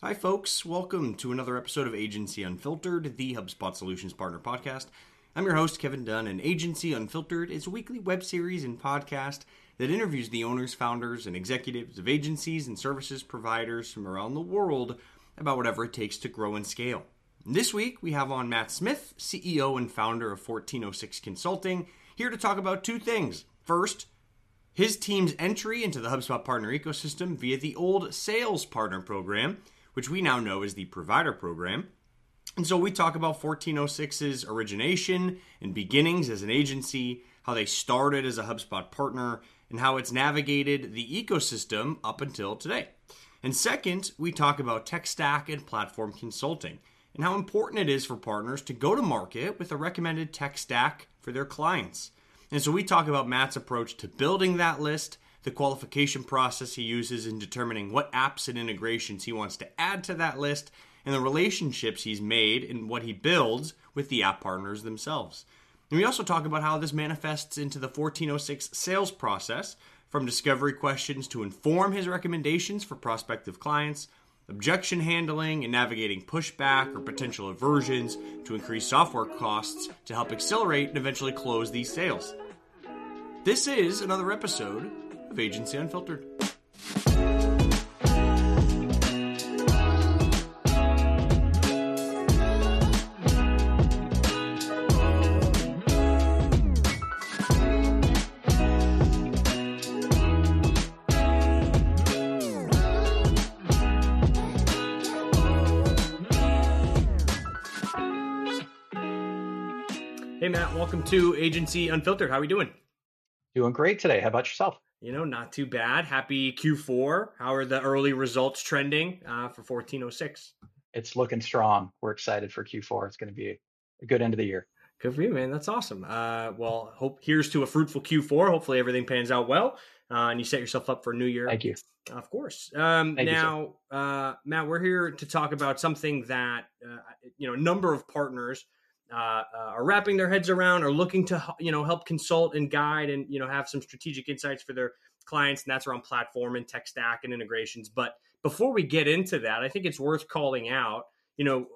Hi, folks. Welcome to another episode of Agency Unfiltered, the HubSpot Solutions Partner Podcast. I'm your host, Kevin Dunn, and Agency Unfiltered is a weekly web series and podcast that interviews the owners, founders, and executives of agencies and services providers from around the world about whatever it takes to grow and scale. This week, we have on Matt Smith, CEO and founder of 1406 Consulting, here to talk about two things. First, his team's entry into the HubSpot partner ecosystem via the old sales partner program which we now know is the provider program. And so we talk about 1406's origination and beginnings as an agency, how they started as a HubSpot partner, and how it's navigated the ecosystem up until today. And second, we talk about tech stack and platform consulting and how important it is for partners to go to market with a recommended tech stack for their clients. And so we talk about Matt's approach to building that list the qualification process he uses in determining what apps and integrations he wants to add to that list, and the relationships he's made and what he builds with the app partners themselves. And we also talk about how this manifests into the 1406 sales process, from discovery questions to inform his recommendations for prospective clients, objection handling and navigating pushback or potential aversions to increase software costs to help accelerate and eventually close these sales. This is another episode of Agency Unfiltered. Hey Matt, welcome to Agency Unfiltered. How are we doing? Doing great today. How about yourself? You know, not too bad. Happy Q4. How are the early results trending uh, for 1406? It's looking strong. We're excited for Q4. It's going to be a good end of the year. Good for you, man. That's awesome. Uh, well, hope here's to a fruitful Q4. Hopefully, everything pans out well, uh, and you set yourself up for a new year. Thank you. Of course. Um, now, you, uh, Matt, we're here to talk about something that uh, you know a number of partners uh, uh, are wrapping their heads around or looking to you know help consult and guide and you know have some strategic insights for their clients and that's around platform and tech stack and integrations. But before we get into that i think it's worth calling out you know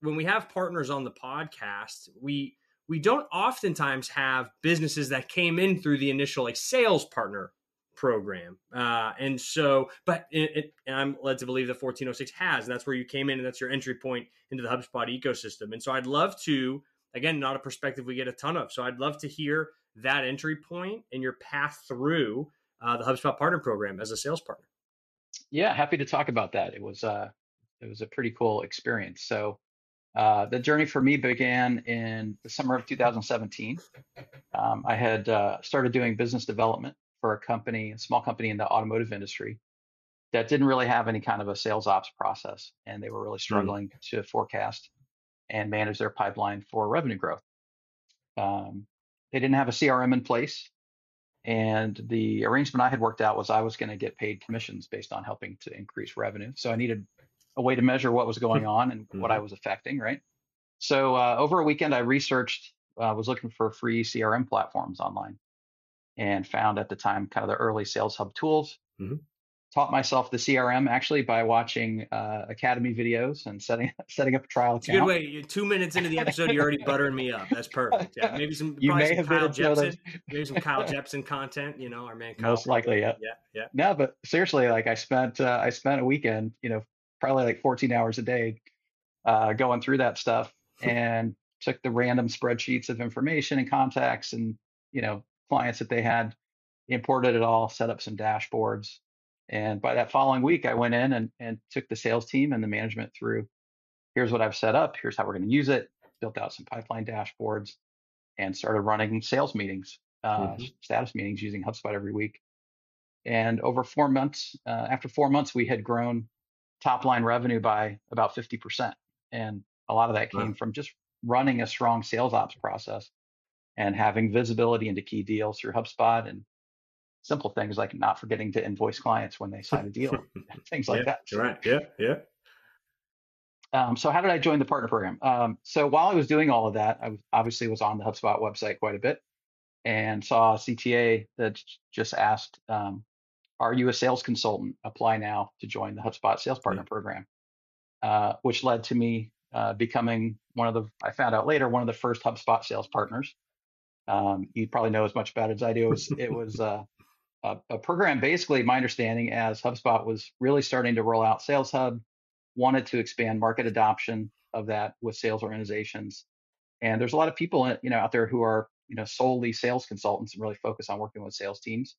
when we have partners on the podcast we we don't oftentimes have businesses that came in through the initial like sales partner program. Uh, and so but it, it, i'm led to believe that 1406 has and that's where you came in and that's your entry point into the hubspot ecosystem. And so i'd love to again not a perspective we get a ton of so i'd love to hear that entry point and your path through uh, the hubspot partner program as a sales partner. Yeah happy to talk about that. It was uh it was a pretty cool experience. So uh, the journey for me began in the summer of 2017. Um, I had uh, started doing business development for a company, a small company in the automotive industry that didn't really have any kind of a sales ops process. And they were really hmm. struggling mm. to forecast and manage their pipeline for revenue growth. Um, they didn't have a CRM in place. And the arrangement I had worked out was I was going to get paid commissions based on helping to increase revenue. So I needed a way to measure what was going on and mm-hmm. what I was affecting, right? So uh, over a weekend, I researched, uh, was looking for free CRM platforms online and found at the time kind of the early Sales Hub tools. Mm-hmm. Taught myself the CRM actually by watching uh, Academy videos and setting setting up a trial account. Good way. You're two minutes into the episode, you're already buttering me up. That's perfect. Yeah, maybe some. You may some have Kyle Jepsen. Maybe some Kyle Jepsen content. You know, our man. Kyle Most likely, yeah. Yeah, yeah. No, but seriously, like I spent uh, I spent a weekend, you know, probably like 14 hours a day, uh, going through that stuff and took the random spreadsheets of information and contacts and you know clients that they had, imported it all, set up some dashboards. And by that following week, I went in and, and took the sales team and the management through here's what I've set up, here's how we're going to use it, built out some pipeline dashboards, and started running sales meetings, uh, mm-hmm. status meetings using HubSpot every week. And over four months, uh, after four months, we had grown top line revenue by about 50%. And a lot of that came wow. from just running a strong sales ops process and having visibility into key deals through HubSpot and simple things like not forgetting to invoice clients when they sign a deal, things like yeah, that. Right. Yeah. Yeah. Um, so how did I join the partner program? Um, so while I was doing all of that, I obviously was on the HubSpot website quite a bit and saw a CTA that just asked, um, "Are you a sales consultant? Apply now to join the HubSpot Sales Partner yeah. Program." uh, which led to me uh, becoming one of the, I found out later, one of the first HubSpot sales partners. Um, you probably know as much about it as I do. It was, it was uh, a, a, program, basically, my understanding as HubSpot was really starting to roll out Sales Hub, wanted to expand market adoption of that with sales organizations. And there's a lot of people, you know, out there who are, you know, solely sales consultants and really focus on working with sales teams.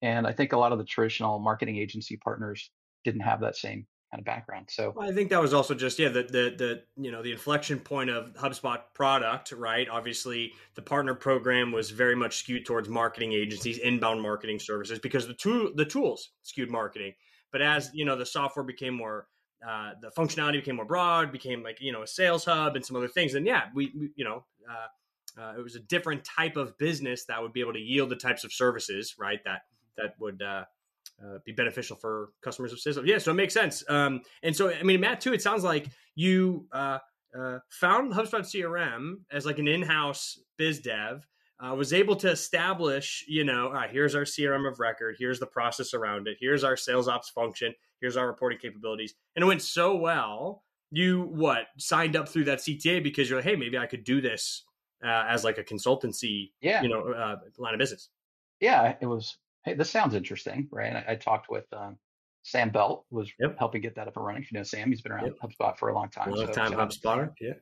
And I think a lot of the traditional marketing agency partners didn't have that same kind of background. So well, I think that was also just yeah the the the you know the inflection point of HubSpot product, right? Obviously, the partner program was very much skewed towards marketing agencies, inbound marketing services, because the tool the tools skewed marketing. But as you know, the software became more uh, the functionality became more broad, became like you know a sales hub and some other things. And yeah, we, we you know. Uh, uh, it was a different type of business that would be able to yield the types of services, right? That that would uh, uh, be beneficial for customers of Sizzle. Yeah, so it makes sense. Um, and so, I mean, Matt, too, it sounds like you uh, uh, found HubSpot CRM as like an in-house biz dev. Uh, was able to establish, you know, all right, here's our CRM of record, here's the process around it, here's our sales ops function, here's our reporting capabilities, and it went so well. You what signed up through that CTA because you're like, hey, maybe I could do this uh, as like a consultancy, yeah. you know, uh, line of business. Yeah, it was hey, this sounds interesting, right? I, I talked with um, Sam Belt, was yep. helping get that up and running. You know, Sam, he's been around yep. HubSpot for a long time. A long so, time so, HubSpot, yeah.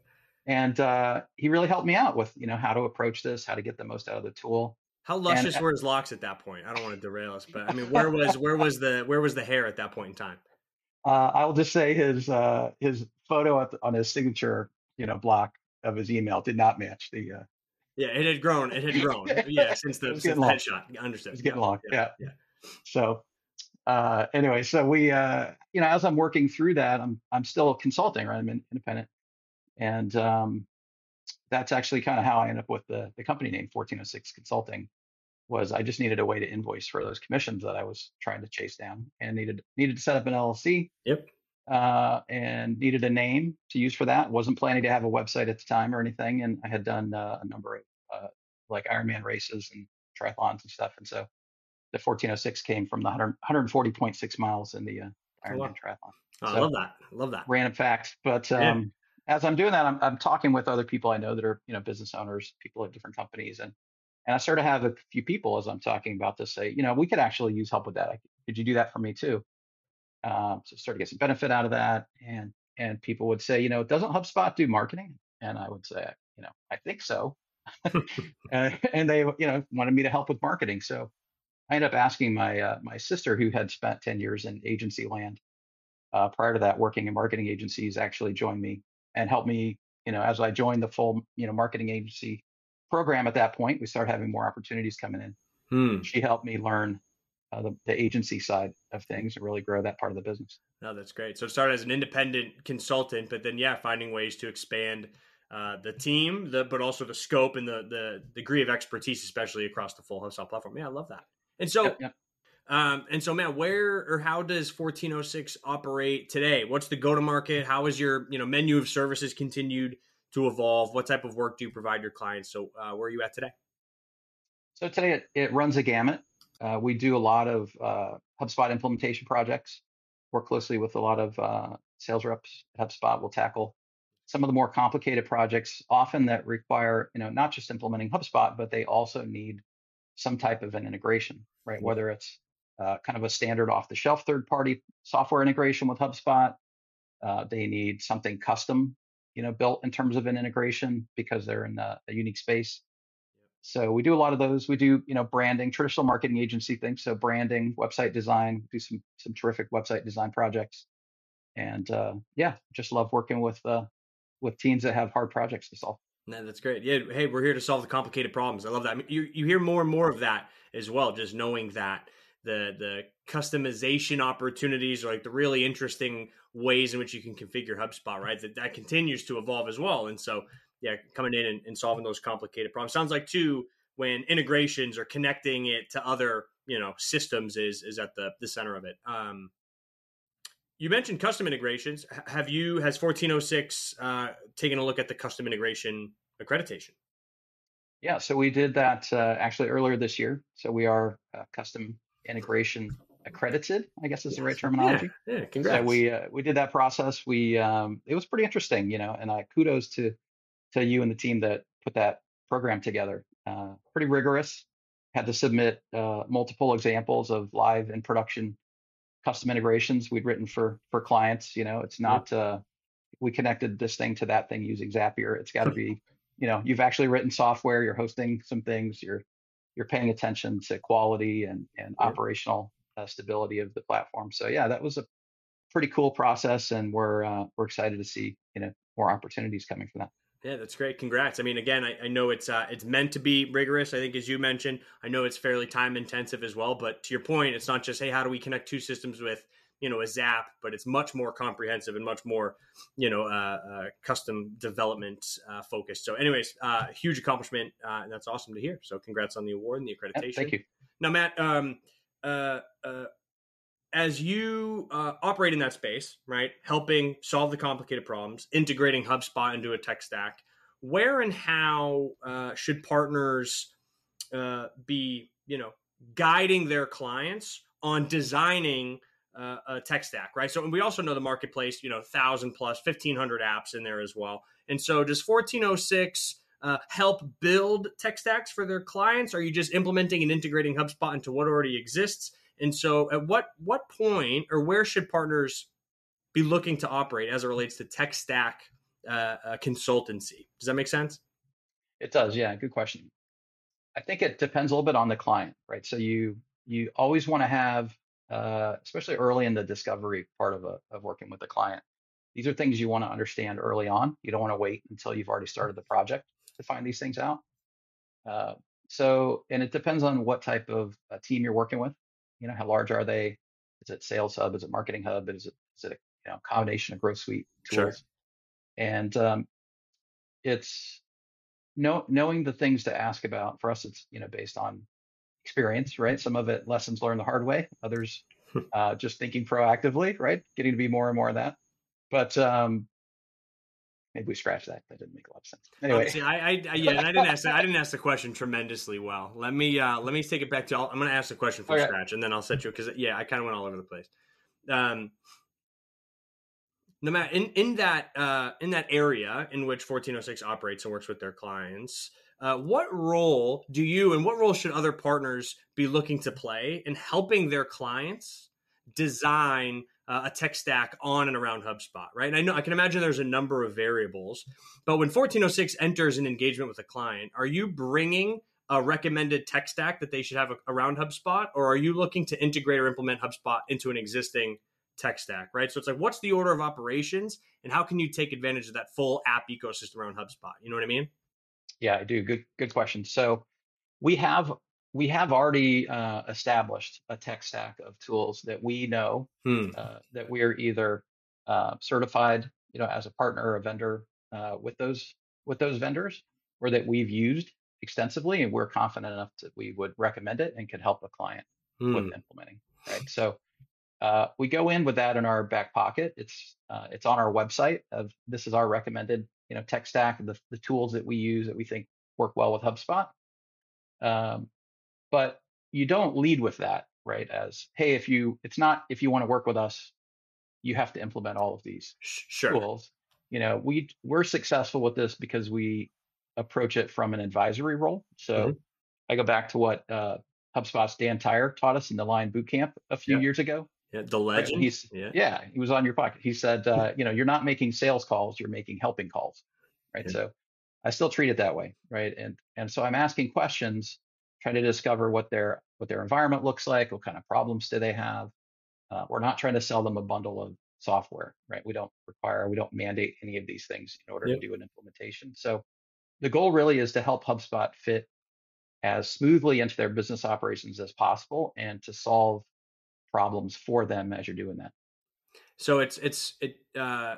And uh, he really helped me out with, you know, how to approach this, how to get the most out of the tool. How luscious and, were his locks at that point? I don't want to derail us, but I mean, where was where was the where was the hair at that point in time? Uh, I'll just say his uh, his photo the, on his signature, you know, block of his email did not match the uh, yeah, it had grown. It had grown. yeah, since the, since the headshot. Understood. It's getting yeah, long. Yeah. yeah. So uh, anyway, so we, uh, you know, as I'm working through that, I'm I'm still consulting, right? I'm independent, and um, that's actually kind of how I end up with the the company name 1406 Consulting. Was I just needed a way to invoice for those commissions that I was trying to chase down, and needed needed to set up an LLC. Yep. Uh, and needed a name to use for that. wasn't planning to have a website at the time or anything, and I had done uh, a number of uh, like Ironman races and triathlons and stuff, and so the 1406 came from the 100, 140.6 miles in the uh, Ironman oh, wow. triathlon. Oh, so, I love that. I love that. Random fact. But um, yeah. as I'm doing that, I'm, I'm talking with other people I know that are, you know, business owners, people at different companies. And, and I sort of have a few people as I'm talking about this say, you know, we could actually use help with that. Could you do that for me too? Um, so start to get some benefit out of that. And, and people would say, you know, doesn't HubSpot do marketing? And I would say, you know, I think so. uh, and they, you know, wanted me to help with marketing. So I ended up asking my uh, my sister, who had spent 10 years in agency land uh, prior to that, working in marketing agencies, actually joined me and helped me. You know, as I joined the full you know marketing agency program at that point, we started having more opportunities coming in. Hmm. She helped me learn uh, the, the agency side of things and really grow that part of the business. No, that's great. So it started as an independent consultant, but then yeah, finding ways to expand uh, the team, the but also the scope and the the degree of expertise, especially across the full HubSpot platform. Yeah, I love that. And so, yep, yep. Um, and so, man, where or how does 1406 operate today? What's the go to market? How is your you know menu of services continued to evolve? What type of work do you provide your clients? So, uh, where are you at today? So today it, it runs a gamut. Uh, we do a lot of uh, HubSpot implementation projects. Work closely with a lot of uh, sales reps. HubSpot will tackle some of the more complicated projects, often that require you know not just implementing HubSpot, but they also need some type of an integration, right? Mm-hmm. Whether it's uh, kind of a standard off the shelf third party software integration with HubSpot, uh, they need something custom, you know, built in terms of an integration because they're in a, a unique space. So we do a lot of those. We do, you know, branding, traditional marketing agency things. So branding, website design, do some some terrific website design projects, and uh, yeah, just love working with uh, with teams that have hard projects to solve. No, that's great. Yeah, hey, we're here to solve the complicated problems. I love that. I mean, you you hear more and more of that as well. Just knowing that the the customization opportunities are like the really interesting ways in which you can configure HubSpot, right? That that continues to evolve as well. And so, yeah, coming in and, and solving those complicated problems sounds like too when integrations or connecting it to other you know systems is is at the the center of it. Um, you mentioned custom integrations. Have you has 1406 uh, taken a look at the custom integration accreditation? Yeah, so we did that uh, actually earlier this year. So we are a custom integration accredited. I guess is the right terminology. Yeah, yeah congrats. So we uh, we did that process. We um, it was pretty interesting, you know, and I kudos to to you and the team that put that program together. Uh, pretty rigorous. Had to submit uh, multiple examples of live and production custom integrations we'd written for for clients. You know, it's not uh, we connected this thing to that thing using Zapier. It's got to be, you know, you've actually written software. You're hosting some things. You're you're paying attention to quality and and operational uh, stability of the platform. So yeah, that was a pretty cool process, and we're uh, we're excited to see you know more opportunities coming from that. Yeah, that's great. Congrats. I mean, again, I, I know it's uh, it's meant to be rigorous. I think, as you mentioned, I know it's fairly time intensive as well. But to your point, it's not just hey, how do we connect two systems with you know a Zap, but it's much more comprehensive and much more you know uh, uh, custom development uh, focused. So, anyways, uh, huge accomplishment, uh, and that's awesome to hear. So, congrats on the award and the accreditation. Yeah, thank you. Now, Matt, um, uh, as you uh, operate in that space, right, helping solve the complicated problems, integrating HubSpot into a tech stack, where and how uh, should partners uh, be, you know, guiding their clients on designing uh, a tech stack, right? So, and we also know the marketplace, you know, thousand plus, fifteen hundred apps in there as well. And so, does fourteen oh six uh, help build tech stacks for their clients? Are you just implementing and integrating HubSpot into what already exists? And so, at what what point or where should partners be looking to operate as it relates to tech stack uh, uh, consultancy? Does that make sense? It does. Yeah, good question. I think it depends a little bit on the client, right? So you you always want to have, uh, especially early in the discovery part of a, of working with a client. These are things you want to understand early on. You don't want to wait until you've already started the project to find these things out. Uh, so, and it depends on what type of team you're working with. You know, how large are they? Is it Sales Hub? Is it Marketing Hub? Is it is it a you know combination of Growth Suite tools? Sure. And um, it's know, knowing the things to ask about. For us, it's you know based on experience, right? Some of it lessons learned the hard way. Others uh, just thinking proactively, right? Getting to be more and more of that. But um, maybe we scratch that. That didn't make a lot of sense. Anyway, see, I, I, I, yeah, and I didn't ask. I didn't ask the question tremendously well. Let me, uh, let me take it back to. I'm going to ask the question from okay. scratch, and then I'll set you because yeah, I kind of went all over the place. Um, no matter in in that uh, in that area in which 1406 operates and works with their clients. Uh, what role do you and what role should other partners be looking to play in helping their clients design uh, a tech stack on and around HubSpot, right? And I know I can imagine there's a number of variables, but when 1406 enters an engagement with a client, are you bringing a recommended tech stack that they should have around HubSpot, or are you looking to integrate or implement HubSpot into an existing tech stack, right? So it's like, what's the order of operations, and how can you take advantage of that full app ecosystem around HubSpot? You know what I mean? Yeah, I do. Good, good question. So we have we have already uh, established a tech stack of tools that we know hmm. uh, that we are either uh, certified, you know, as a partner or a vendor uh, with those with those vendors, or that we've used extensively, and we're confident enough that we would recommend it and can help a client hmm. with implementing. Right. So uh, we go in with that in our back pocket. It's uh, it's on our website. Of this is our recommended, you know, tech stack, the the tools that we use that we think work well with HubSpot. Um, but you don't lead with that, right? As, hey, if you, it's not, if you want to work with us, you have to implement all of these sure. tools. You know, we, we're successful with this because we approach it from an advisory role. So mm-hmm. I go back to what uh, HubSpot's Dan Tyre taught us in the Line Bootcamp a few yeah. years ago. Yeah, the legend. He's, yeah. yeah, he was on your pocket. He said, uh, you know, you're not making sales calls, you're making helping calls, right? Yeah. So I still treat it that way, right? And and so I'm asking questions trying to discover what their what their environment looks like, what kind of problems do they have. Uh, we're not trying to sell them a bundle of software, right? We don't require, we don't mandate any of these things in order yep. to do an implementation. So the goal really is to help HubSpot fit as smoothly into their business operations as possible and to solve problems for them as you're doing that. So it's it's it uh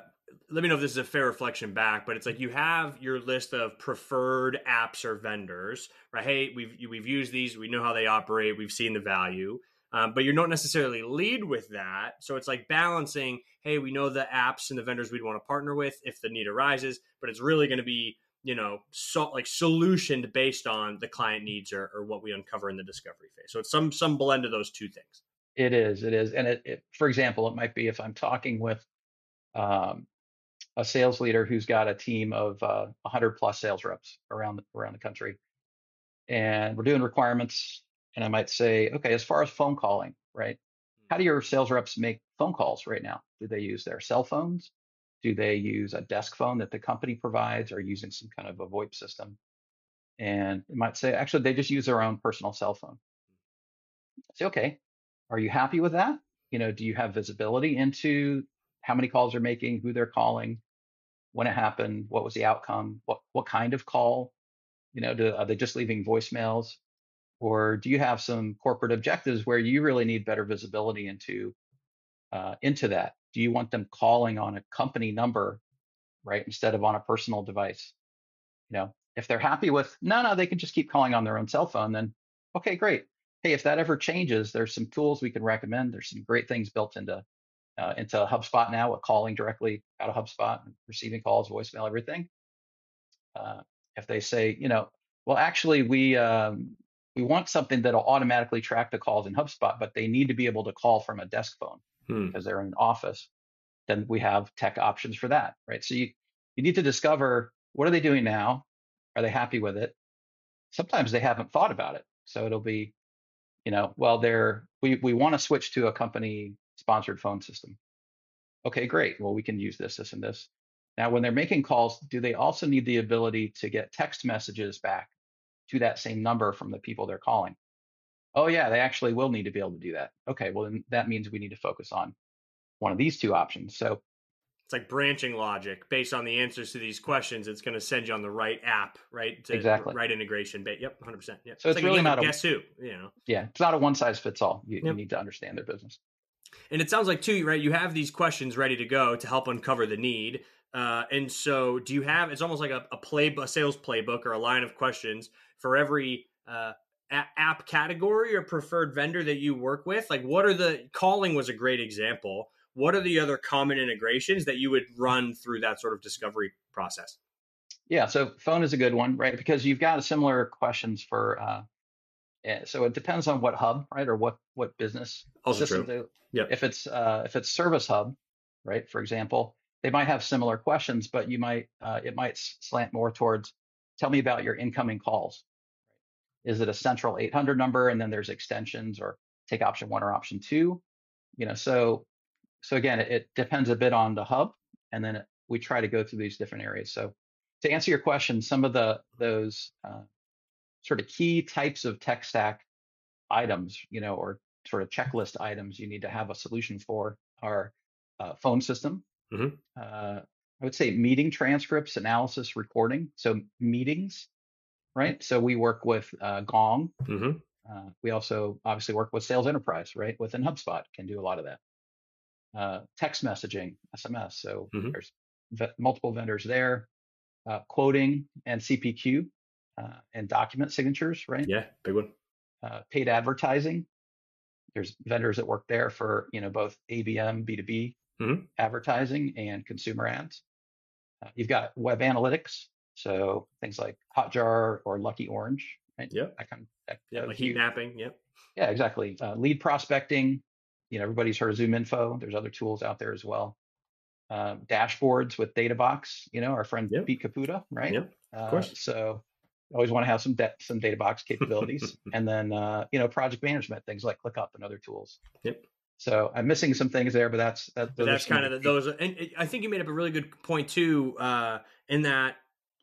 let me know if this is a fair reflection back, but it's like you have your list of preferred apps or vendors, right? Hey, we've we've used these, we know how they operate, we've seen the value, um, but you don't necessarily lead with that. So it's like balancing. Hey, we know the apps and the vendors we'd want to partner with if the need arises, but it's really going to be you know so, like solutioned based on the client needs or, or what we uncover in the discovery phase. So it's some some blend of those two things. It is, it is, and it, it for example, it might be if I'm talking with um, a sales leader who's got a team of uh, 100 plus sales reps around the, around the country, and we're doing requirements, and I might say, okay, as far as phone calling, right? How do your sales reps make phone calls right now? Do they use their cell phones? Do they use a desk phone that the company provides or using some kind of a VoIP system? And it might say, actually, they just use their own personal cell phone. say, okay, are you happy with that? You know, do you have visibility into how many calls they're making, who they're calling, when it happened, what was the outcome, what what kind of call? You know, do, are they just leaving voicemails? Or do you have some corporate objectives where you really need better visibility into uh, into that? Do you want them calling on a company number, right, instead of on a personal device? You know, if they're happy with no, no, they can just keep calling on their own cell phone. Then, okay, great. Hey, if that ever changes, there's some tools we can recommend. There's some great things built into uh, into HubSpot now with calling directly out of HubSpot, and receiving calls, voicemail, everything. Uh, if they say, you know, well, actually, we um, we want something that'll automatically track the calls in HubSpot, but they need to be able to call from a desk phone hmm. because they're in an office. Then we have tech options for that, right? So you you need to discover what are they doing now? Are they happy with it? Sometimes they haven't thought about it, so it'll be, you know, well, they're we we want to switch to a company sponsored phone system. Okay, great. Well, we can use this, this, and this. Now, when they're making calls, do they also need the ability to get text messages back to that same number from the people they're calling? Oh, yeah, they actually will need to be able to do that. Okay, well, then that means we need to focus on one of these two options. So it's like branching logic based on the answers to these questions. It's going to send you on the right app, right? To exactly. Right integration. Yep, 100%. Yep. So it's, it's like really not a guess who, you know? Yeah, it's not a one size fits all. You, yep. you need to understand their business. And it sounds like too, right? You have these questions ready to go to help uncover the need. Uh, and so, do you have? It's almost like a, a play, a sales playbook, or a line of questions for every uh, app category or preferred vendor that you work with. Like, what are the calling was a great example. What are the other common integrations that you would run through that sort of discovery process? Yeah, so phone is a good one, right? Because you've got similar questions for uh, yeah, so it depends on what hub, right, or what what business also system true. Yeah. If it's uh, if it's service hub, right, for example, they might have similar questions, but you might uh, it might slant more towards tell me about your incoming calls. Is it a central 800 number and then there's extensions, or take option one or option two? You know, so so again, it, it depends a bit on the hub, and then it, we try to go through these different areas. So to answer your question, some of the those uh, sort of key types of tech stack items, you know, or sort of checklist items you need to have a solution for are uh, phone system. Mm-hmm. Uh, I would say meeting transcripts, analysis, recording. So meetings, right? So we work with uh, Gong. Mm-hmm. Uh, we also obviously work with Sales Enterprise, right? Within HubSpot, can do a lot of that. Uh, text messaging, SMS. So mm-hmm. there's v- multiple vendors there. Uh, quoting and CPQ uh, and document signatures, right? Yeah, big one. Uh, paid advertising. There's vendors that work there for you know both ABM, B2B mm-hmm. advertising and consumer ads. Uh, you've got web analytics, so things like Hotjar or Lucky Orange, right? Yeah. That kind of, that, yeah, like heat mapping. Yep. Yeah, exactly. Uh, lead prospecting. You know, everybody's heard of ZoomInfo. There's other tools out there as well. Uh, dashboards with DataBox. You know, our friend yep. Pete Caputa, right? Yep. Of course. Uh, so always want to have some de- some Databox capabilities. And then uh, you know project management things like clickup and other tools. Yep. So i'm missing some things there but that's that, but that's kind of the, those and i think you made up a really good point too uh, in that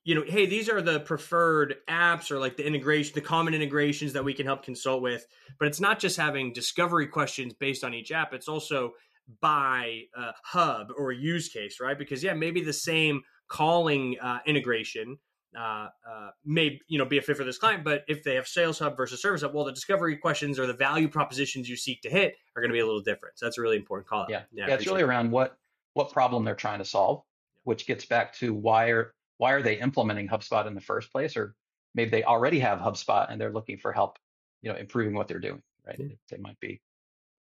you know hey these are the preferred apps or like the integration the common integrations that we can help consult with. But it's not just having discovery questions based on each app it's also by uh, hub or use case right? Because yeah maybe the same calling uh, integration uh, uh, may you know be a fit for this client. But if they have Sales Hub versus Service Hub, well, the discovery questions or the value propositions you seek to hit are going to be a little different. So that's a really important call. Yeah, yeah, yeah it's really around what what problem they're trying to solve, which gets back to why are why are they implementing HubSpot in the first place, or maybe they already have HubSpot and they're looking for help, you know, improving what they're doing. Right, yeah. they might be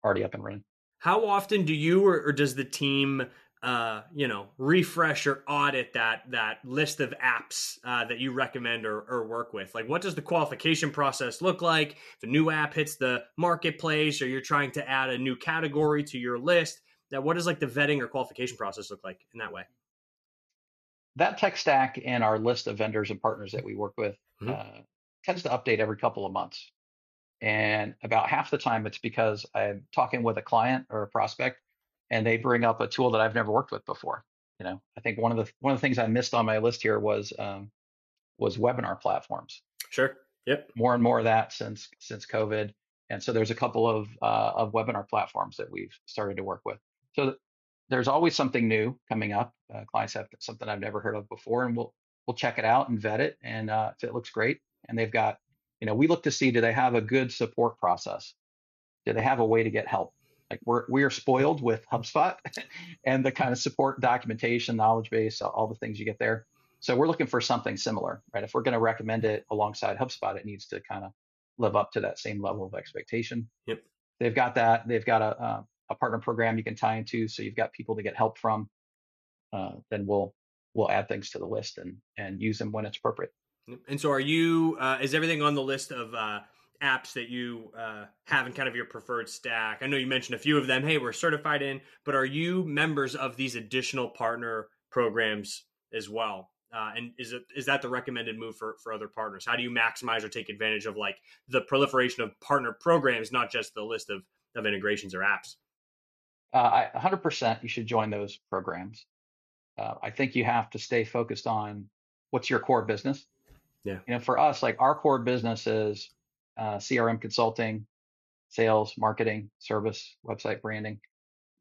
already up and running. How often do you or, or does the team uh, you know, refresh or audit that that list of apps uh, that you recommend or, or work with? Like, what does the qualification process look like? If a new app hits the marketplace, or you're trying to add a new category to your list, now what does like the vetting or qualification process look like in that way? That tech stack and our list of vendors and partners that we work with mm-hmm. uh, tends to update every couple of months. And about half the time, it's because I'm talking with a client or a prospect and they bring up a tool that I've never worked with before. You know, I think one of the one of the things I missed on my list here was um, was webinar platforms. Sure. Yep. More and more of that since since COVID, and so there's a couple of uh, of webinar platforms that we've started to work with. So there's always something new coming up. Uh, clients have something I've never heard of before, and we'll we'll check it out and vet it. And uh, if it looks great, and they've got, you know, we look to see do they have a good support process? Do they have a way to get help? Like we're we are spoiled with HubSpot and the kind of support documentation, knowledge base, all the things you get there. So we're looking for something similar, right? If we're going to recommend it alongside HubSpot, it needs to kind of live up to that same level of expectation. Yep. They've got that. They've got a uh, a partner program you can tie into, so you've got people to get help from. Uh, then we'll we'll add things to the list and and use them when it's appropriate. And so, are you? Uh, is everything on the list of uh, apps that you uh, have in kind of your preferred stack? I know you mentioned a few of them. Hey, we're certified in, but are you members of these additional partner programs as well? Uh, and is it is that the recommended move for for other partners? How do you maximize or take advantage of like the proliferation of partner programs, not just the list of of integrations or apps? Uh, 100% you should join those programs. Uh, I think you have to stay focused on what's your core business. Yeah. You know, for us, like our core business is uh, CRM consulting, sales, marketing, service, website branding.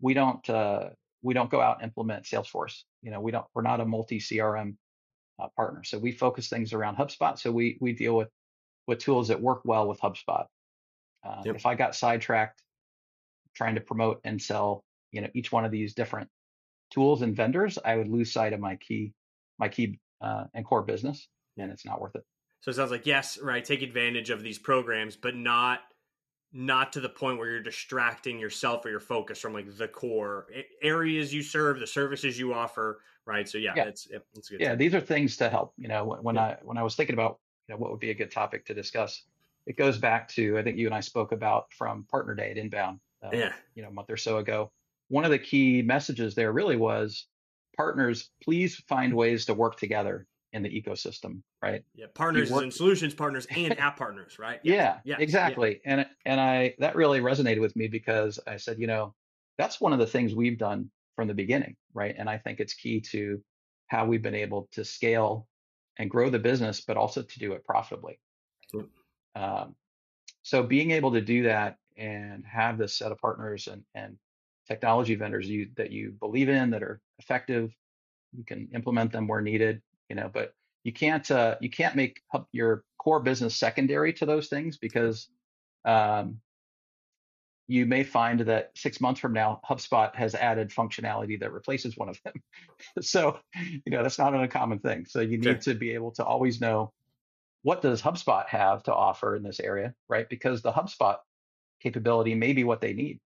We don't uh, we don't go out and implement Salesforce. You know, we don't. We're not a multi CRM uh, partner, so we focus things around HubSpot. So we we deal with with tools that work well with HubSpot. Uh, yep. If I got sidetracked trying to promote and sell, you know, each one of these different tools and vendors, I would lose sight of my key my key uh, and core business, and it's not worth it. So it sounds like yes, right. Take advantage of these programs, but not not to the point where you're distracting yourself or your focus from like the core areas you serve, the services you offer, right? So yeah, yeah. it's it's good. Yeah, these are things to help. You know, when, when yeah. I when I was thinking about you know what would be a good topic to discuss, it goes back to I think you and I spoke about from Partner Day at Inbound. Uh, yeah. You know, a month or so ago. One of the key messages there really was partners, please find ways to work together in the ecosystem, right? Yeah, partners and solutions partners and app partners, right? Yeah, yeah, exactly. Yeah. And and I that really resonated with me because I said, you know, that's one of the things we've done from the beginning, right? And I think it's key to how we've been able to scale and grow the business, but also to do it profitably. Um, so being able to do that and have this set of partners and and technology vendors you that you believe in that are effective, you can implement them where needed you know but you can't uh, you can't make your core business secondary to those things because um, you may find that six months from now hubspot has added functionality that replaces one of them so you know that's not an uncommon thing so you need sure. to be able to always know what does hubspot have to offer in this area right because the hubspot capability may be what they need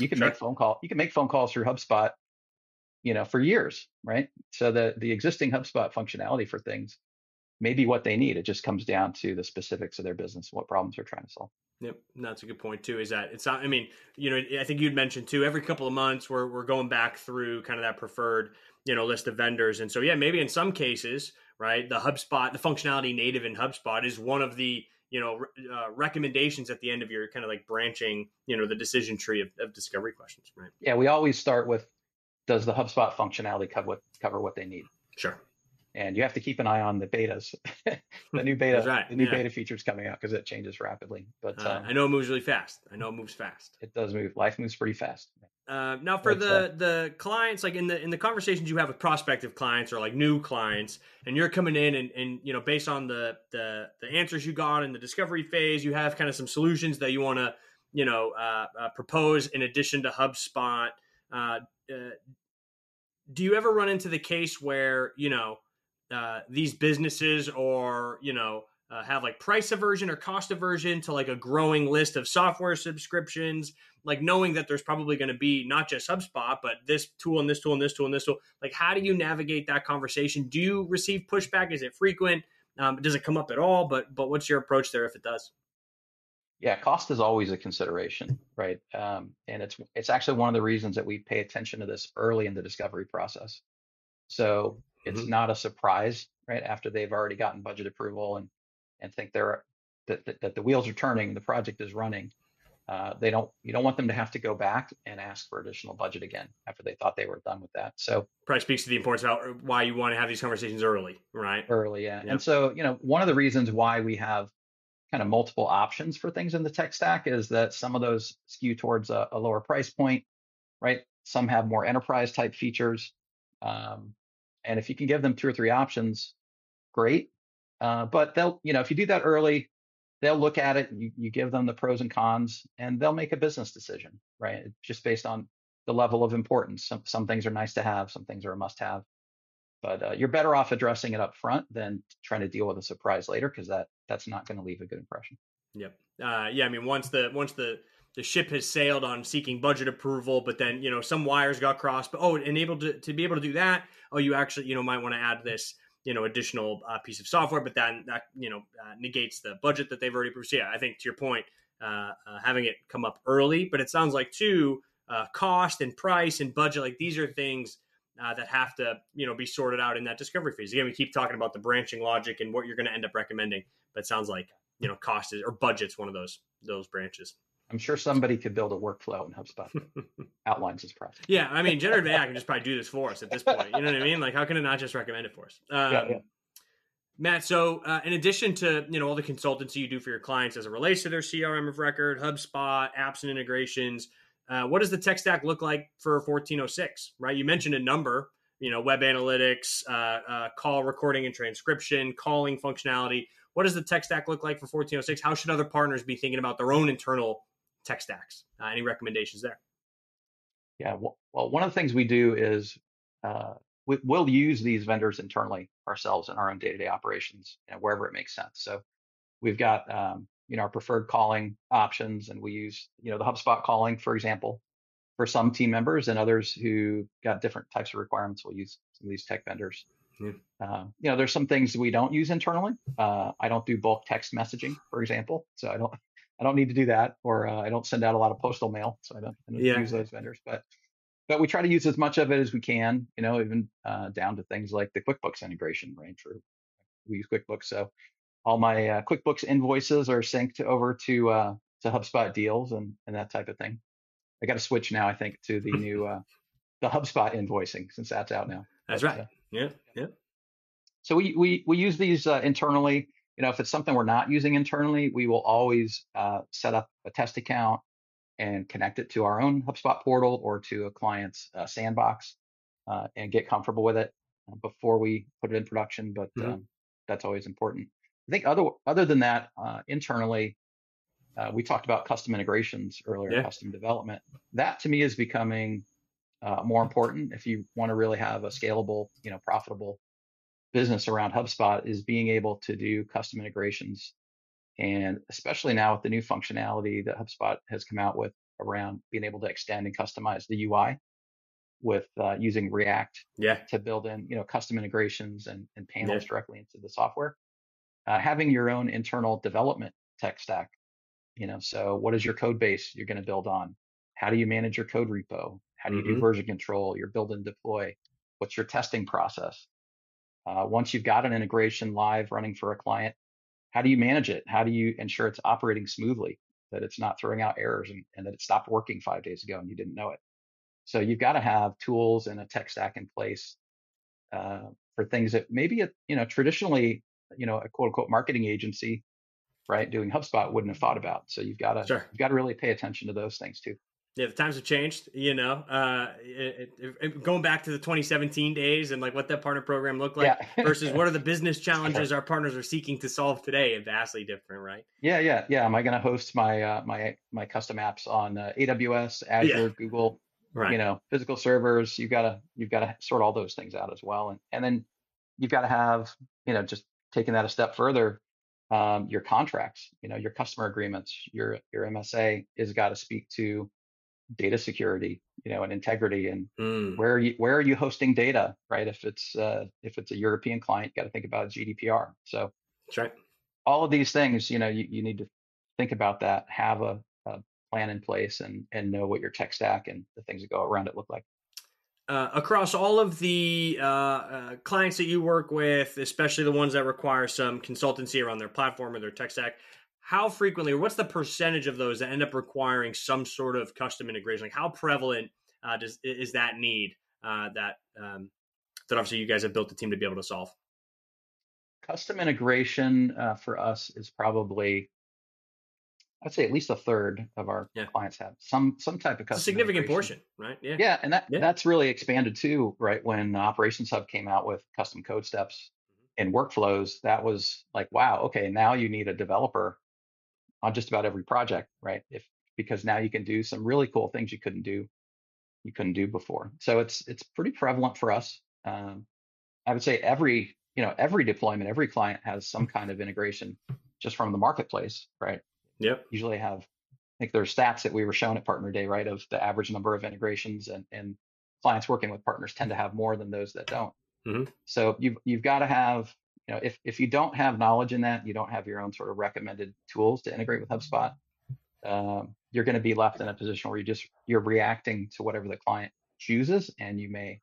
you can sure. make phone call you can make phone calls through hubspot you know, for years, right? So the the existing HubSpot functionality for things may be what they need. It just comes down to the specifics of their business, what problems they're trying to solve. Yep, that's a good point too. Is that it's not? I mean, you know, I think you'd mentioned too. Every couple of months, we're we're going back through kind of that preferred, you know, list of vendors, and so yeah, maybe in some cases, right, the HubSpot, the functionality native in HubSpot is one of the you know uh, recommendations at the end of your kind of like branching, you know, the decision tree of, of discovery questions, right? Yeah, we always start with does the HubSpot functionality cover what, cover what they need? Sure. And you have to keep an eye on the betas, the new beta, right. the new yeah. beta features coming out because it changes rapidly. But uh, um, I know it moves really fast. I know it moves fast. It does move. Life moves pretty fast. Uh, now, for the uh, the clients, like in the in the conversations you have with prospective clients or like new clients, and you're coming in and, and you know based on the the the answers you got in the discovery phase, you have kind of some solutions that you want to you know uh, uh, propose in addition to HubSpot. Uh, uh, do you ever run into the case where you know uh, these businesses or you know uh, have like price aversion or cost aversion to like a growing list of software subscriptions like knowing that there's probably going to be not just hubspot but this tool and this tool and this tool and this tool? Like how do you navigate that conversation? Do you receive pushback? Is it frequent? Um, does it come up at all? But but what's your approach there if it does yeah cost is always a consideration right um, and it's it's actually one of the reasons that we pay attention to this early in the discovery process so it's mm-hmm. not a surprise right after they've already gotten budget approval and and think they're that, that, that the wheels are turning, the project is running. Uh, they don't you don't want them to have to go back and ask for additional budget again after they thought they were done with that so probably speaks to the importance of why you want to have these conversations early right early yeah yep. and so you know one of the reasons why we have kind of multiple options for things in the tech stack is that some of those skew towards a, a lower price point right some have more enterprise type features um, and if you can give them two or three options great uh, but they'll, you know, if you do that early, they'll look at it. You, you give them the pros and cons, and they'll make a business decision, right? Just based on the level of importance. Some some things are nice to have, some things are a must-have. But uh, you're better off addressing it up front than trying to deal with a surprise later, because that that's not going to leave a good impression. Yep. Uh, yeah. I mean, once the once the the ship has sailed on seeking budget approval, but then you know some wires got crossed. But oh, enabled to, to be able to do that. Oh, you actually you know might want to add this you know additional uh, piece of software, but then that you know uh, negates the budget that they've already approved. Yeah, I think to your point, uh, uh, having it come up early, but it sounds like too uh, cost and price and budget, like these are things. Uh, that have to you know be sorted out in that discovery phase. Again, we keep talking about the branching logic and what you're going to end up recommending, but it sounds like you know cost is or budget's one of those those branches. I'm sure somebody could build a workflow in HubSpot outlines this process. Yeah, I mean, generative AI can just probably do this for us at this point. You know what I mean? Like, how can it not just recommend it for us? Um, yeah, yeah. Matt, so uh, in addition to you know all the consultancy you do for your clients as it relates to their CRM of record, HubSpot, apps and integrations, uh, what does the tech stack look like for 1406? Right, you mentioned a number. You know, web analytics, uh, uh call recording and transcription, calling functionality. What does the tech stack look like for 1406? How should other partners be thinking about their own internal tech stacks. Uh, any recommendations there? Yeah, well, one of the things we do is uh, we, will use these vendors internally ourselves in our own day-to-day operations, you know, wherever it makes sense. So we've got um, you know our preferred calling options, and we use you know the HubSpot calling, for example, for some team members, and others who got different types of requirements. We'll use some of these tech vendors. Yeah. Uh, you know, there's some things we don't use internally. Uh, I don't do bulk text messaging, for example, so I don't I don't need to do that, or uh, I don't send out a lot of postal mail, so I don't, I don't yeah. use those vendors. But but we try to use as much of it as we can, you know, even uh, down to things like the QuickBooks integration, right? For we use QuickBooks, so all my uh, QuickBooks invoices are synced over to uh, to HubSpot deals and and that type of thing. I got to switch now, I think, to the new uh, the HubSpot invoicing since that's out now. That's but, right. Uh, yeah, yeah. So we we we use these uh, internally you know, if it's something we're not using internally, we will always uh, set up a test account and connect it to our own HubSpot portal or to a client's uh, sandbox uh, and get comfortable with it before we put it in production. But mm-hmm. um, that's always important. I think other other than that, uh, internally, uh, we talked about custom integrations earlier, yeah. custom development. That to me is becoming more important if you want to really have a scalable, you know, profitable business around HubSpot is being able to do custom integrations. And especially now with the new functionality that HubSpot has come out with around being able to extend and customize the UI with uh, using React yeah. to build in, you know, custom integrations and, and panels yeah. directly into the software. Uh, having your own internal development tech stack, you know, so what is your code base you're going to build on? How do you manage your code repo? How do you mm-hmm. do version control, your build and deploy? What's your testing process? Uh, once you've got an integration live running for a client, how do you manage it? How do you ensure it's operating smoothly, that it's not throwing out errors and, and that it stopped working five days ago and you didn't know it? So you've got to have tools and a tech stack in place uh, for things that maybe you know traditionally you know a quote unquote marketing agency right doing HubSpot wouldn't have thought about. So you've got to sure. you've got to really pay attention to those things too. Yeah, the times have changed. You know, uh, it, it, it, going back to the 2017 days and like what that partner program looked like yeah. versus what are the business challenges our partners are seeking to solve today. Vastly different, right? Yeah, yeah, yeah. Am I going to host my uh, my my custom apps on uh, AWS, Azure, yeah. Google? Right. You know, physical servers. You've got to you've got to sort all those things out as well, and and then you've got to have you know just taking that a step further. um, your contracts, you know, your customer agreements, your your MSA is got to speak to data security, you know, and integrity, and mm. where are you where are you hosting data, right? If it's uh, if it's a European client, you got to think about GDPR. So that's right. All of these things, you know, you, you need to think about that, have a, a plan in place, and and know what your tech stack and the things that go around it look like. Uh, across all of the uh, uh, clients that you work with, especially the ones that require some consultancy around their platform or their tech stack, how frequently or what's the percentage of those that end up requiring some sort of custom integration? Like how prevalent uh, does is that need uh, that um, that obviously you guys have built a team to be able to solve? Custom integration uh, for us is probably I'd say at least a third of our yeah. clients have some some type of custom. a significant portion, right? Yeah, yeah, and that yeah. that's really expanded too, right? When Operations Hub came out with custom code steps mm-hmm. and workflows, that was like, wow, okay, now you need a developer on just about every project, right? If because now you can do some really cool things you couldn't do you couldn't do before. So it's it's pretty prevalent for us. Um, I would say every you know every deployment, every client has some kind of integration just from the marketplace, right? Yep. Usually have, I think there's stats that we were shown at Partner Day, right, of the average number of integrations, and and clients working with partners tend to have more than those that don't. Mm-hmm. So you've you've got to have, you know, if if you don't have knowledge in that, you don't have your own sort of recommended tools to integrate with HubSpot. Um, you're going to be left in a position where you just you're reacting to whatever the client chooses, and you may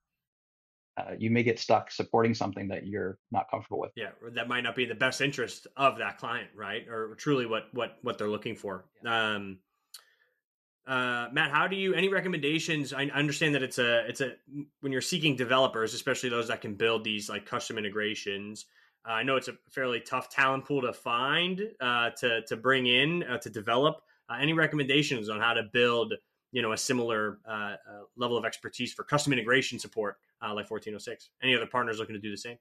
uh, you may get stuck supporting something that you're not comfortable with. Yeah, that might not be the best interest of that client, right? Or truly what what what they're looking for. Yeah. Um, uh, Matt, how do you any recommendations? I understand that it's a it's a when you're seeking developers, especially those that can build these like custom integrations. Uh, I know it's a fairly tough talent pool to find uh, to to bring in uh, to develop. Uh, any recommendations on how to build you know a similar uh, uh, level of expertise for custom integration support uh, like 1406 any other partners looking to do the same?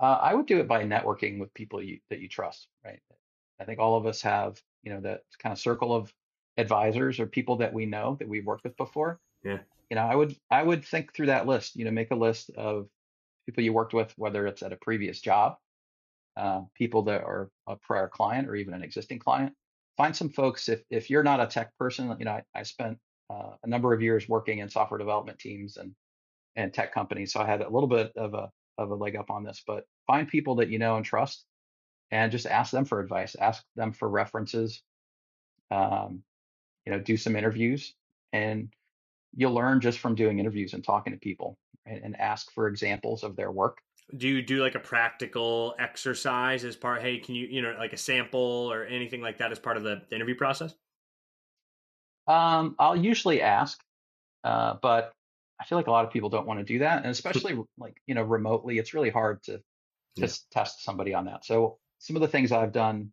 Uh, i would do it by networking with people you, that you trust right? I think all of us have you know that kind of circle of advisors or people that we know that we've worked with before. Yeah. You know i would i would think through that list you know make a list of people you worked with whether it's at a previous job uh, people that are a prior client or even an existing client find some folks if if you're not a tech person you know i, I spent uh, a number of years working in software development teams and and tech companies so i had a little bit of a of a leg up on this but find people that you know and trust and just ask them for advice ask them for references um, you know do some interviews and you'll learn just from doing interviews and talking to people and, and ask for examples of their work do you do like a practical exercise as part hey can you you know like a sample or anything like that as part of the, interview process? Um i'll usually ask uh, but i feel like a lot of people don't want to do that and especially like you know remotely it's really hard to to yeah. test somebody on that. So some of the things i've done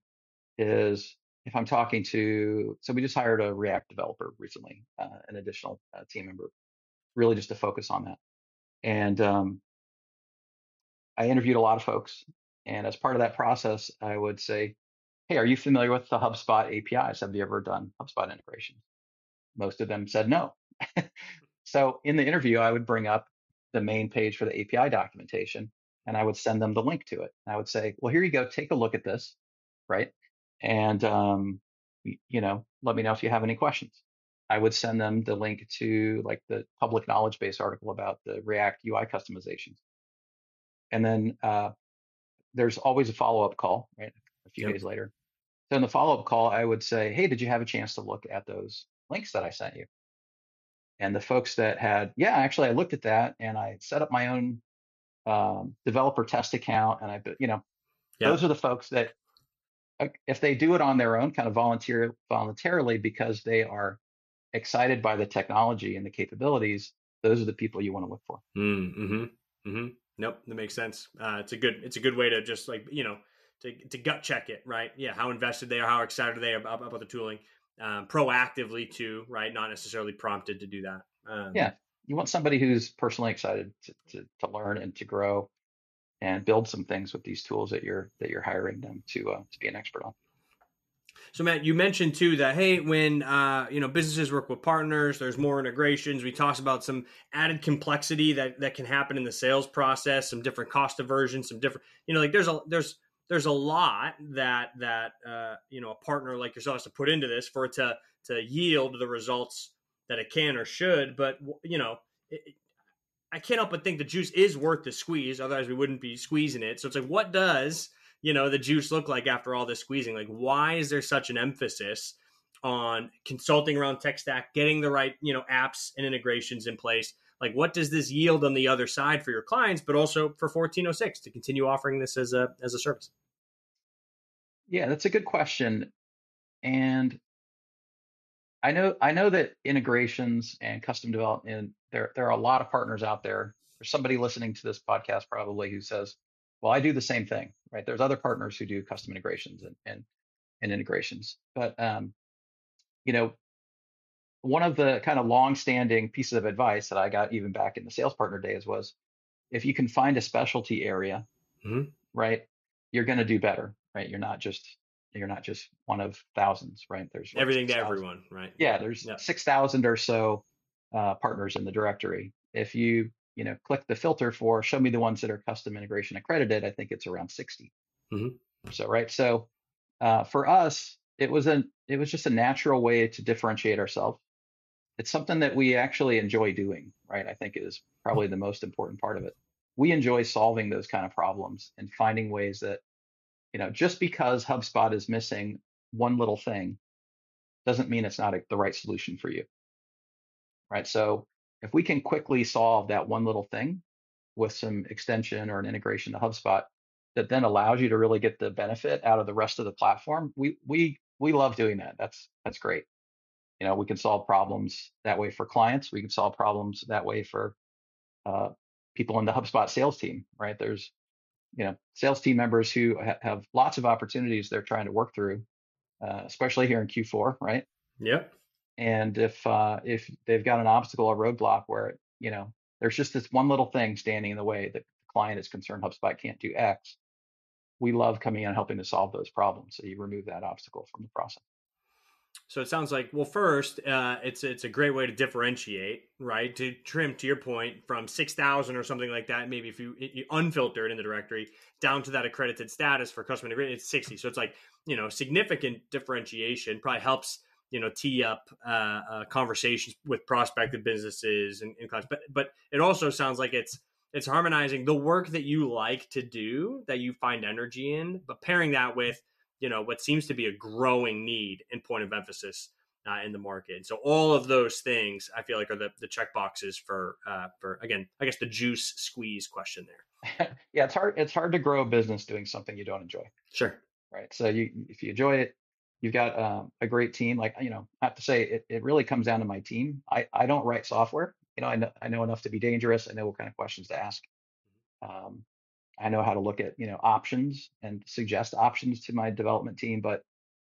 is if i'm talking to so we just hired a react developer recently uh, an additional uh, team member really just to focus on that. And um, I interviewed a lot of folks. And as part of that process, I would say, Hey, are you familiar with the HubSpot APIs? Have you ever done HubSpot integration? Most of them said no. so in the interview, I would bring up the main page for the API documentation and I would send them the link to it. And I would say, well, here you go. Take a look at this. Right. And, um, you know, let me know if you have any questions. I would send them the link to like the public knowledge base article about the React UI customizations and then uh, there's always a follow up call, right? A few yep. days later. So in the follow up call, I would say, "Hey, did you have a chance to look at those links that I sent you?" And the folks that had, yeah, actually, I looked at that and I set up my own um, developer test account, and I, you know, yep. those are the folks that, if they do it on their own, kind of volunteer voluntarily because they are excited by the technology and the capabilities, those are the people you want to look for. Mm, mm-hmm. Mm-hmm. Nope, that makes sense. Uh, it's a good it's a good way to just like you know to to gut check it, right? Yeah, how invested they are, how excited are they about, about the tooling, um, proactively too, right? Not necessarily prompted to do that. Um, yeah, you want somebody who's personally excited to, to, to learn and to grow and build some things with these tools that you're that you're hiring them to uh, to be an expert on. So Matt, you mentioned too that hey, when uh, you know businesses work with partners, there's more integrations. We talked about some added complexity that that can happen in the sales process, some different cost aversion, some different you know like there's a there's there's a lot that that uh, you know a partner like yourself has to put into this for it to to yield the results that it can or should. But you know, it, I can't help but think the juice is worth the squeeze. Otherwise, we wouldn't be squeezing it. So it's like, what does you know the juice look like after all this squeezing? Like, why is there such an emphasis on consulting around tech stack, getting the right you know apps and integrations in place? Like, what does this yield on the other side for your clients, but also for 1406 to continue offering this as a as a service? Yeah, that's a good question. And I know I know that integrations and custom development there there are a lot of partners out there. There's somebody listening to this podcast probably who says, "Well, I do the same thing." Right? There's other partners who do custom integrations and and, and integrations. But um, you know, one of the kind of long-standing pieces of advice that I got even back in the sales partner days was, if you can find a specialty area, mm-hmm. right, you're going to do better. Right? You're not just you're not just one of thousands, right? There's like everything 6, to 000. everyone, right? Yeah, there's six thousand or so uh, partners in the directory. If you you know click the filter for show me the ones that are custom integration accredited, I think it's around 60 mm-hmm. so, right? So uh, for us, it was a it was just a natural way to differentiate ourselves. It's something that we actually enjoy doing, right? I think is probably the most important part of it. We enjoy solving those kind of problems and finding ways that you know, just because HubSpot is missing one little thing doesn't mean it's not a, the right solution for you. Right. So if we can quickly solve that one little thing with some extension or an integration to HubSpot that then allows you to really get the benefit out of the rest of the platform, we we we love doing that. That's that's great. You know, we can solve problems that way for clients. We can solve problems that way for uh, people in the HubSpot sales team. Right. There's you know sales team members who ha- have lots of opportunities they're trying to work through, uh, especially here in Q4, right? Yep. And if uh, if they've got an obstacle or roadblock where you know there's just this one little thing standing in the way that the client is concerned HubSpot can't do X, we love coming in and helping to solve those problems. So you remove that obstacle from the process. So it sounds like, well, first, uh, it's it's a great way to differentiate, right? To trim, to your point, from six thousand or something like that. Maybe if you, you unfilter it in the directory down to that accredited status for customer integration, it's sixty. So it's like you know significant differentiation. Probably helps you know tee up uh, uh, conversations with prospective businesses and, and clients. But but it also sounds like it's it's harmonizing the work that you like to do that you find energy in, but pairing that with you know what seems to be a growing need and point of emphasis uh, in the market. And so all of those things I feel like are the the check boxes for uh, for again I guess the juice squeeze question there. yeah, it's hard it's hard to grow a business doing something you don't enjoy. Sure. Right. So you if you enjoy it, you've got um, a great team. Like you know, I have to say it, it really comes down to my team. I I don't write software. You know, I know I know enough to be dangerous. I know what kind of questions to ask. Um, I know how to look at you know options and suggest options to my development team, but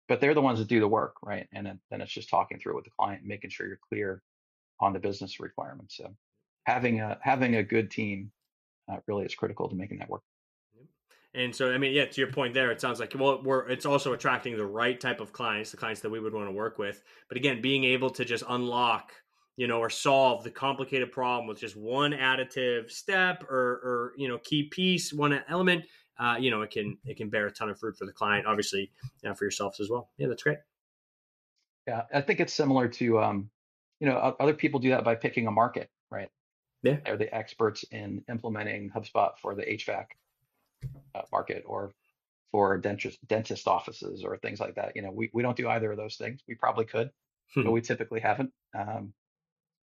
but they're the ones that do the work, right? And then, then it's just talking through with the client, making sure you're clear on the business requirements. So having a having a good team uh, really is critical to making that work. And so, I mean, yeah, to your point there, it sounds like well, we're it's also attracting the right type of clients, the clients that we would want to work with. But again, being able to just unlock you know, or solve the complicated problem with just one additive step or, or you know, key piece, one element, uh, you know, it can it can bear a ton of fruit for the client, obviously, you know, for yourselves as well. Yeah, that's great. Yeah, I think it's similar to, um, you know, other people do that by picking a market, right? Yeah, they're the experts in implementing HubSpot for the HVAC uh, market or for dentist dentist offices or things like that. You know, we we don't do either of those things. We probably could, but we typically haven't. Um,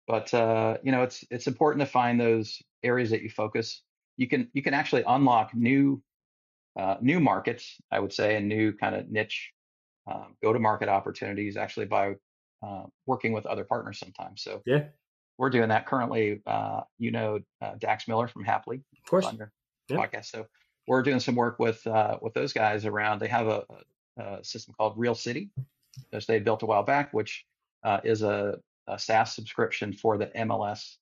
but uh, you know, it's it's important to find those areas that you focus. You can you can actually unlock new uh, new markets, I would say, and new kind of niche um, go-to-market opportunities actually by uh, working with other partners sometimes. So yeah, we're doing that currently. Uh, you know, uh, Dax Miller from Haply, of course, on your yeah. podcast. So we're doing some work with uh, with those guys around. They have a, a system called Real City, which they built a while back, which uh, is a a SaaS subscription for the MLS,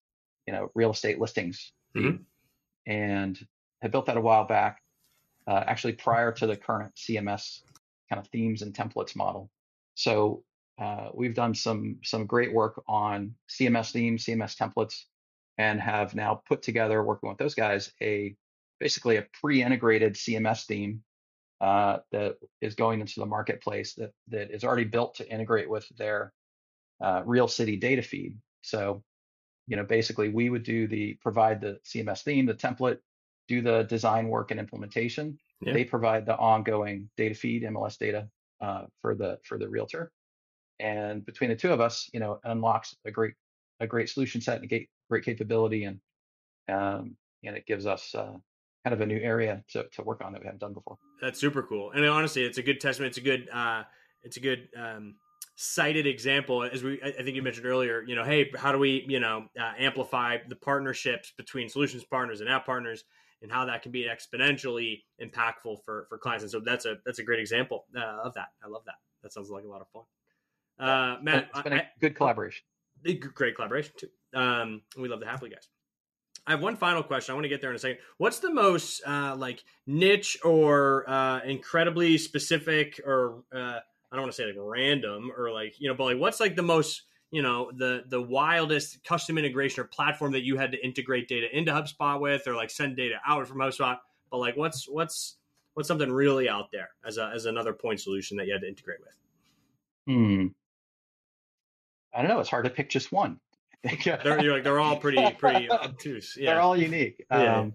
you know, real estate listings, mm-hmm. and had built that a while back, uh, actually prior to the current CMS kind of themes and templates model. So uh, we've done some some great work on CMS themes, CMS templates, and have now put together, working with those guys, a basically a pre-integrated CMS theme uh, that is going into the marketplace that that is already built to integrate with their uh, real city data feed. So, you know, basically we would do the provide the CMS theme, the template, do the design work and implementation. Yeah. They provide the ongoing data feed, MLS data uh, for the for the realtor, and between the two of us, you know, unlocks a great a great solution set and a great capability, and um, and it gives us uh, kind of a new area to, to work on that we haven't done before. That's super cool, and honestly, it's a good testament. It's a good uh, it's a good um, cited example as we I think you mentioned earlier. You know, hey, how do we you know uh, amplify the partnerships between solutions partners and app partners? and how that can be exponentially impactful for for clients. And so that's a that's a great example uh, of that. I love that. That sounds like a lot of fun. Uh, Matt, it's been a good collaboration. Great collaboration too. Um, we love the Happily guys. I have one final question. I want to get there in a second. What's the most uh, like niche or uh, incredibly specific, or uh, I don't want to say like random, or like you know, but like what's like the most you know the the wildest custom integration or platform that you had to integrate data into HubSpot with, or like send data out from HubSpot. But like, what's what's what's something really out there as a as another point solution that you had to integrate with? Hmm. I don't know. It's hard to pick just one. they're you're like they're all pretty pretty obtuse. Yeah. They're all unique. Yeah. Um,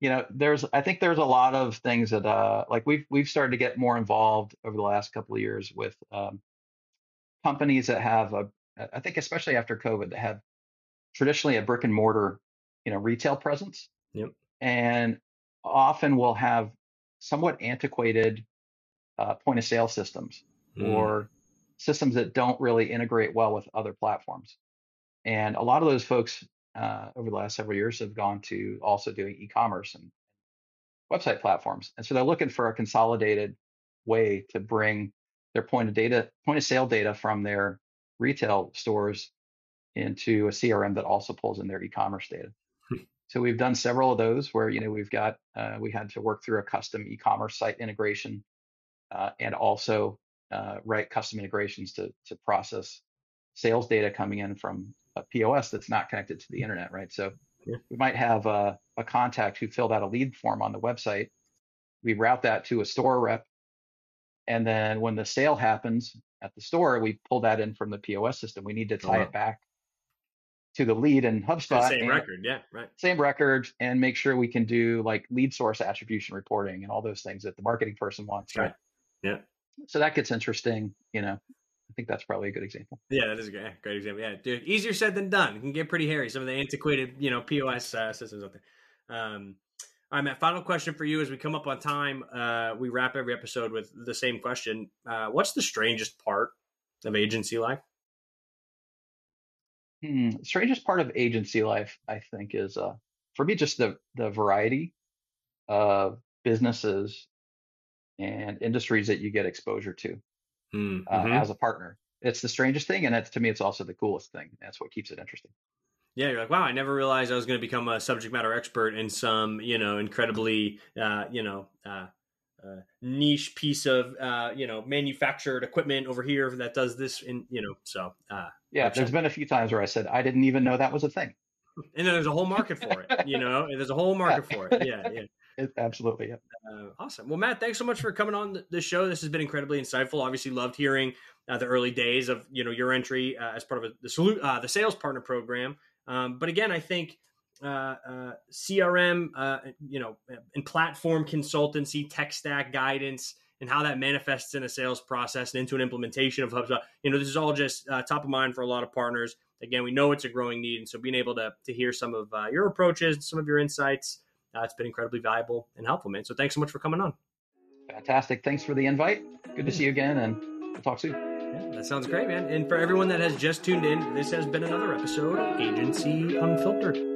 you know, there's I think there's a lot of things that uh like we've we've started to get more involved over the last couple of years with um, companies that have a I think especially after COVID, that have traditionally a brick and mortar, you know, retail presence. Yep. And often will have somewhat antiquated uh, point of sale systems mm. or systems that don't really integrate well with other platforms. And a lot of those folks uh, over the last several years have gone to also doing e-commerce and website platforms. And so they're looking for a consolidated way to bring their point of data, point of sale data from their retail stores into a CRM that also pulls in their e-commerce data. Hmm. So we've done several of those where you know we've got uh, we had to work through a custom e-commerce site integration uh, and also uh, write custom integrations to to process sales data coming in from a POS that's not connected to the internet, right? So yeah. we might have a, a contact who filled out a lead form on the website. We route that to a store rep, and then when the sale happens, at the store, we pull that in from the POS system. We need to tie uh-huh. it back to the lead in HubSpot. Same record, yeah, right. Same record, and make sure we can do like lead source attribution reporting and all those things that the marketing person wants. Right. Yeah. So that gets interesting. You know, I think that's probably a good example. Yeah, that is a great, great example. Yeah, dude, easier said than done. It can get pretty hairy. Some of the antiquated, you know, POS uh, systems out there. Um, all right, Matt. Final question for you as we come up on time. Uh, we wrap every episode with the same question. Uh, what's the strangest part of agency life? Hmm, strangest part of agency life, I think, is uh, for me just the the variety of businesses and industries that you get exposure to hmm, uh, mm-hmm. as a partner. It's the strangest thing, and it's to me, it's also the coolest thing. That's what keeps it interesting. Yeah, you're like, wow, I never realized I was going to become a subject matter expert in some, you know, incredibly, uh, you know, uh, uh, niche piece of, uh, you know, manufactured equipment over here that does this. In you know, so uh, yeah, there's been a few times where I said I didn't even know that was a thing. And then there's a whole market for it, you know. And there's a whole market for it. Yeah, yeah. It, absolutely. Uh, awesome. Well, Matt, thanks so much for coming on the show. This has been incredibly insightful. Obviously, loved hearing uh, the early days of you know your entry uh, as part of a, the salute uh, the sales partner program. Um, but again, I think uh, uh, CRM, you know, and platform consultancy, tech stack guidance, and how that manifests in a sales process and into an implementation of HubSpot. You know, this is all just top of mind for a lot of partners. Again, we know it's a growing need, and so being able to to hear some of your approaches, some of your insights, uh, it's been incredibly valuable and helpful, man. So thanks so much for coming on. Fantastic. Thanks for the invite. Good to see you again, and we'll talk soon. Yeah, that sounds great, man. And for everyone that has just tuned in, this has been another episode of Agency Unfiltered.